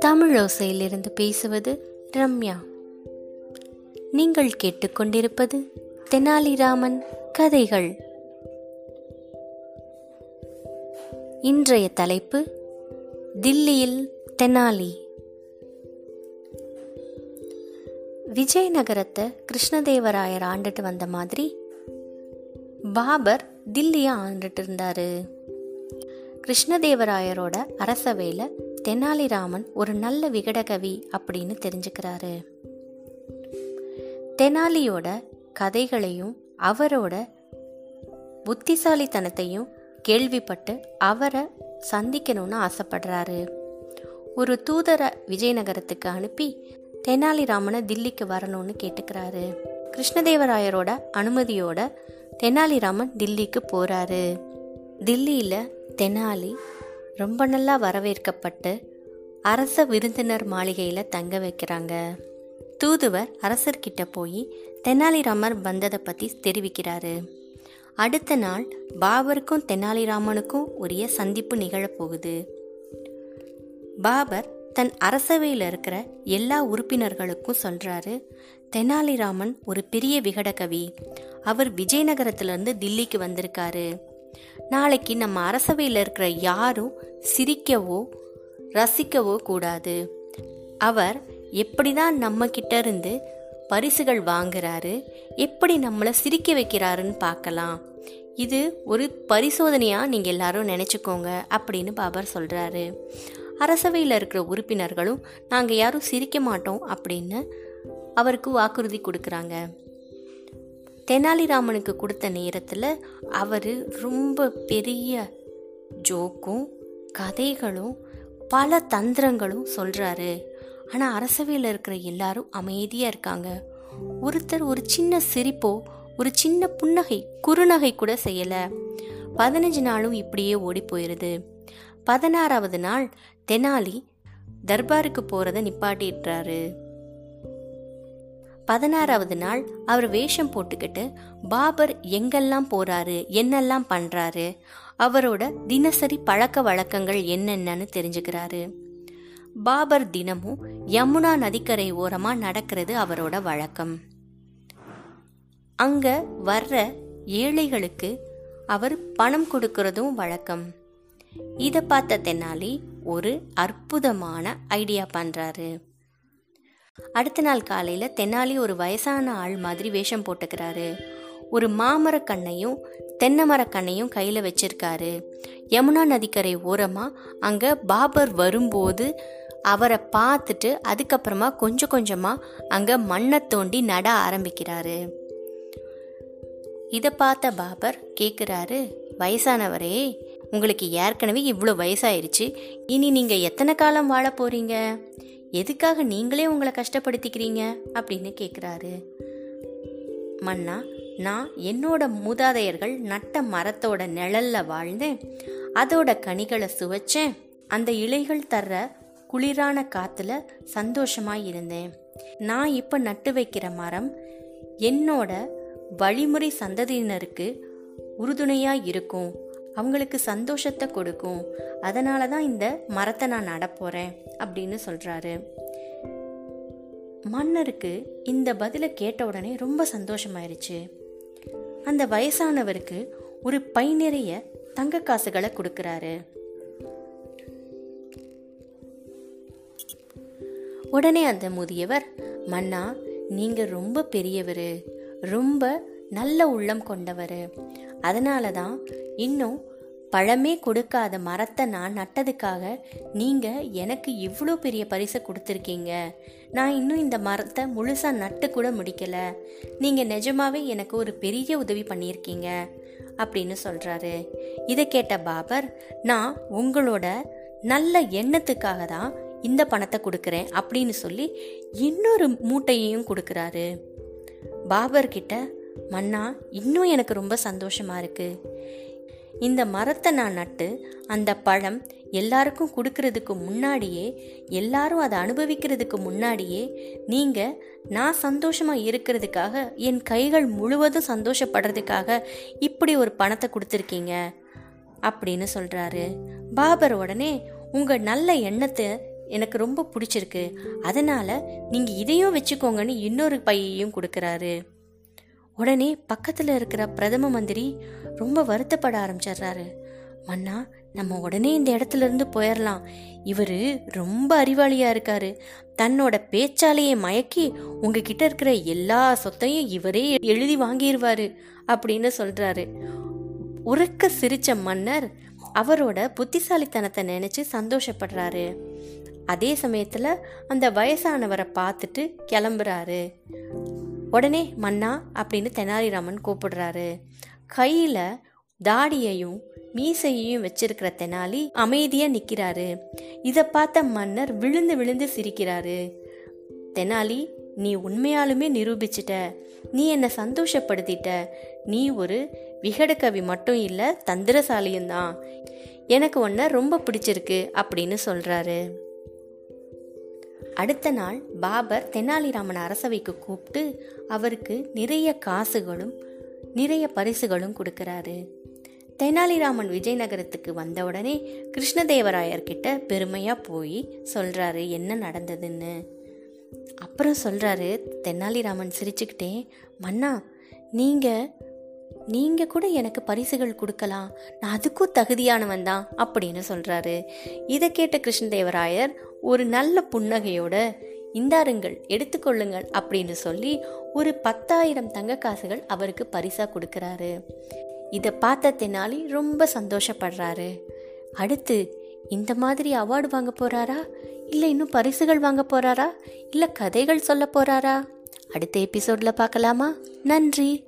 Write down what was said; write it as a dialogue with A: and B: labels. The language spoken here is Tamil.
A: தமிழோசையிலிருந்து பேசுவது ரம்யா. நீங்கள் கேட்டுக்கொண்டிருப்பது தெனாலிராமன் கதைகள். இன்றைய தலைப்பு தில்லியில் தெனாலி. விஜயநகரத்தை கிருஷ்ணதேவராயர் ஆண்டுட்டு வந்த மாதிரி பாபர் தில்லியை ஆண்டுட்டு இருந்தாரு. கிருஷ்ணதேவராயரோட அரசவையில் தெனாலிராமன் ஒரு நல்ல விகடகவி அப்படின்னு தெரிஞ்சுக்கிறாரு. தெனாலியோட கதைகளையும் அவரோட புத்திசாலித்தனத்தையும் கேள்விப்பட்டு அவரை சந்திக்கணும்னு ஆசைப்படுறாரு. ஒரு தூதரை விஜயநகரத்துக்கு அனுப்பி தெனாலிராமனை தில்லிக்கு வரணும்னு கேட்டுக்கிறாரு. கிருஷ்ணதேவராயரோட அனுமதியோட தெனாலிராமன் தில்லிக்கு போறாரு. தில்லியில தெனாலி ரொம்ப நல்லா வரவேற்கப்பட்டு அரச விருந்தினர் மாளிகையில் தங்க வைக்கிறாங்க. தூதுவர் அரசர்கிட்ட போய் தெனாலிராமர் வந்ததை பற்றி தெரிவிக்கிறாரு. அடுத்த நாள் பாபருக்கும் தெனாலிராமனுக்கும் உரிய சந்திப்பு நிகழப்போகுது. பாபர் தன் அரசவையில் இருக்கிற எல்லா உறுப்பினர்களுக்கும் சொல்கிறாரு தெனாலிராமன் ஒரு பெரிய விகடகவி. அவர் விஜயநகரத்திலிருந்து தில்லிக்கு வந்திருக்காரு. நாளைக்கு நம்ம அரசவையில் இருக்கிற யாரும் சிரிக்கவோ ரசிக்கவோ கூடாது. அவர் எப்படிதான் நம்ம நம்மக்கிட்ட இருந்து பரிசுகள் வாங்குறாரு எப்படி நம்மளை சிரிக்க வைக்கிறாருன்னு பார்க்கலாம். இது ஒரு பரிசோதனையாக நீங்கள் எல்லாரும் நினச்சிக்கோங்க அப்படின்னு பாபர் சொல்கிறாரு அரசவையில் இருக்கிற உறுப்பினர்களும் நாங்கள் யாரும் சிரிக்க மாட்டோம் அப்படின்னு அவருக்கு வாக்குறுதி கொடுக்குறாங்க. தெனாலிராமனுக்கு கொடுத்த நேரத்தில் அவர் ரொம்ப பெரிய ஜோக்கும் கதைகளும் பல தந்திரங்களும் சொல்கிறாரு ஆனால் அரசவையில் இருக்கிற எல்லாரும் அமைதியாக இருக்காங்க. ஒருத்தர் ஒரு சின்ன சிரிப்போ ஒரு சின்ன புன்னகை குறுநகை கூட செய்யலை. பதினஞ்சு நாளும் இப்படியே ஓடி போயிடுது பதினாறாவது நாள் தெனாலி தர்பாருக்கு போகிறத நிப்பாட்டிடுறாரு. பதினாறாவது நாள் அவர் வேஷம் போட்டுக்கிட்டு பாபர் எங்கெல்லாம் போறாரு? என்னெல்லாம் பண்றாரு? அவரோட தினசரி பழக்க வழக்கங்கள் என்னென்னு தெரிஞ்சுக்கிறாரு. பாபர் தினமும் யமுனா நதிக்கரை ஓரமா நடக்கிறது அவரோட வழக்கம். அங்க வர்ற ஏழைகளுக்கு அவர் பணம் கொடுக்கறதும் வழக்கம். இதை பார்த்த தென்னாலி ஒரு அற்புதமான ஐடியா பண்றாரு. அடுத்த நாள் காலையில் தென்னாலி ஒரு வயசான ஆள் மாதிரி வேஷம் போட்டுக்கிறாரு. ஒரு மாமர கண்ணையும் தென்னை மரக்கண்ணையும் கையில் வச்சிருக்காரு. யமுனா நதிக்கரை ஓரமாக அங்கே பாபர் வரும்போது அவரை பார்த்துட்டு அதுக்கப்புறமா கொஞ்சம் கொஞ்சமாக அங்கே மண்ணை தோண்டி நட ஆரம்பிக்கிறாரு. இதை பார்த்த பாபர் கேட்குறாரு வயசானவரே உங்களுக்கு ஏற்கனவே இவ்வளோ வயசாயிருச்சு. இனி நீங்கள் எத்தனை காலம் வாழ போகிறீங்க எதுக்காக நீங்களே உங்களை கஷ்டப்படுத்திக்கிறீங்க? அப்படின்னு கேட்குறாரு மன்னா நான் என்னோட மூதாதையர்கள் நட்ட மரத்தோட நிழல்ல வாழ்ந்தேன் அதோட கனிகளை சுவைச்சேன். அந்த இலைகள் தர்ற குளிரான காத்துல சந்தோஷமா இருந்தேன். நான் இப்ப நட்டு வைக்கிற மரம் என்னோட வழிமுறை சந்ததியினருக்கு உறுதுணையா இருக்கும். அவங்களுக்கு சந்தோஷத்தை கொடுக்கும். அதனால தான் இந்த மரத்தை நான் நடப்போகிறேன் அப்படின்னு சொல்கிறாரு மன்னருக்கு இந்த பதிலை கேட்ட உடனே ரொம்ப சந்தோஷமாயிருச்சு. அந்த வயசானவருக்கு ஒரு பை நிறைய தங்க காசுகளை கொடுக்குறாரு. உடனே அந்த முதியவர் மன்னா நீங்கள் ரொம்ப பெரியவர். ரொம்ப நல்ல உள்ளம் கொண்டவர். அதனால தான் இன்னும் பழமே கொடுக்காத மரத்தை நான் நட்டதுக்காக நீங்கள் எனக்கு இவ்வளோ பெரிய பரிசை கொடுத்துருக்கீங்க. நான் இன்னும் இந்த மரத்தை முழுசாக நட்டு கூட முடிக்கலை. நீங்கள் நிஜமாவே எனக்கு ஒரு பெரிய உதவி பண்ணியிருக்கீங்க. அப்படின்னு சொல்கிறாரு இதை கேட்ட பாபர் நான் உங்களோட நல்ல எண்ணத்துக்காக தான் இந்த பணத்தை கொடுக்குறேன் அப்படின்னு சொல்லி இன்னொரு மூட்டையையும் கொடுக்குறாரு. பாபர்கிட்ட மன்னா இன்னும் எனக்கு ரொம்ப சந்தோஷமா இருக்கு. இந்த மரத்தை நான் நட்டு அந்த பழம் எல்லாருக்கும் கொடுக்கறதுக்கு முன்னாடியே எல்லாரும் அதை அனுபவிக்கிறதுக்கு முன்னாடியே நீங்க நான் சந்தோஷமா இருக்கிறதுக்காக என் கைகள் முழுவதும் சந்தோஷப்படுறதுக்காக இப்படி ஒரு பணத்தை கொடுத்துருக்கீங்க அப்படின்னு சொல்றாரு. பாபர் உடனே உங்க நல்ல எண்ணத்தை எனக்கு ரொம்ப பிடிச்சிருக்கு. அதனால நீங்க இதையும் வச்சுக்கோங்கன்னு இன்னொரு பையையும் கொடுக்குறாரு. உடனே பக்கத்தில் இருக்கிற பிரதம மந்திரி ரொம்ப வருத்தப்பட ஆரம்பிச்சிடுறாரு. மன்னா நம்ம உடனே இந்த இடத்துல இருந்து போயிடலாம் இவரு ரொம்ப அறிவாளியா இருக்காரு. தன்னோட பேச்சாலேயே மயக்கி உங்ககிட்ட இருக்கிற எல்லா சொத்தையும் இவரே எழுதி வாங்கிடுவாரு அப்படின்னு சொல்றாரு. உறக்க சிரிச்ச மன்னர் அவரோட புத்திசாலித்தனத்தை நினைச்சு சந்தோஷப்படுறாரு. அதே சமயத்துல அந்த வயசானவரை பார்த்துட்டு கிளம்புறாரு. உடனே மன்னா அப்படின்னு தெனாலிராமன் கூப்பிடுறாரு. கையில தாடியையும் மீசையையும் வச்சிருக்கிற தெனாலி அமைதியா நிக்கிறாரு. இத பார்த்த மன்னர் விழுந்து விழுந்து சிரிக்கிறாரு. தெனாலி நீ உண்மையாலுமே நிரூபிச்சிட்ட. நீ என்னை சந்தோஷப்படுத்திட்ட. நீ ஒரு விகடகவி மட்டும் இல்ல தந்திரசாலியும் தான் எனக்கு உன்னை ரொம்ப பிடிச்சிருக்கு அப்படின்னு சொல்றாரு. அடுத்த நாள் பாபர் தெனாலிராமன் அரசவைக்கு கூப்பிட்டு அவருக்கு நிறைய காசுகளும் நிறைய பரிசுகளும் கொடுக்கறாரு. தெனாலிராமன் விஜயநகரத்துக்கு வந்த உடனே பெருமையாக போய் சொல்கிறாரு என்ன நடந்ததுன்னு? அப்புறம் சொல்கிறாரு தெனாலிராமன் சிரிச்சுக்கிட்டே மன்னா நீங்கள் நீங்கள் கூட எனக்கு பரிசுகள் கொடுக்கலாம் நான் அதுக்கும் தகுதியானவன் தான் அப்படின்னு சொல்கிறாரு இதை கேட்ட கிருஷ்ணதேவராயர் ஒரு நல்ல புன்னகையோட இந்தாருங்கள் எடுத்துக்கொள்ளுங்கள் அப்படின்னு சொல்லி ஒரு பத்தாயிரம் தங்க காசுகள் அவருக்கு பரிசா கொடுக்கறாரு. இதை பார்த்த தெனாலி ரொம்ப சந்தோஷப்படுறாரு. அடுத்து இந்த மாதிரி அவார்டு வாங்க போறாரா? இல்லை இன்னும் பரிசுகள் வாங்க போறாரா? இல்லை கதைகள் சொல்ல போறாரா? அடுத்த எபிசோட்ல பார்க்கலாமா? நன்றி.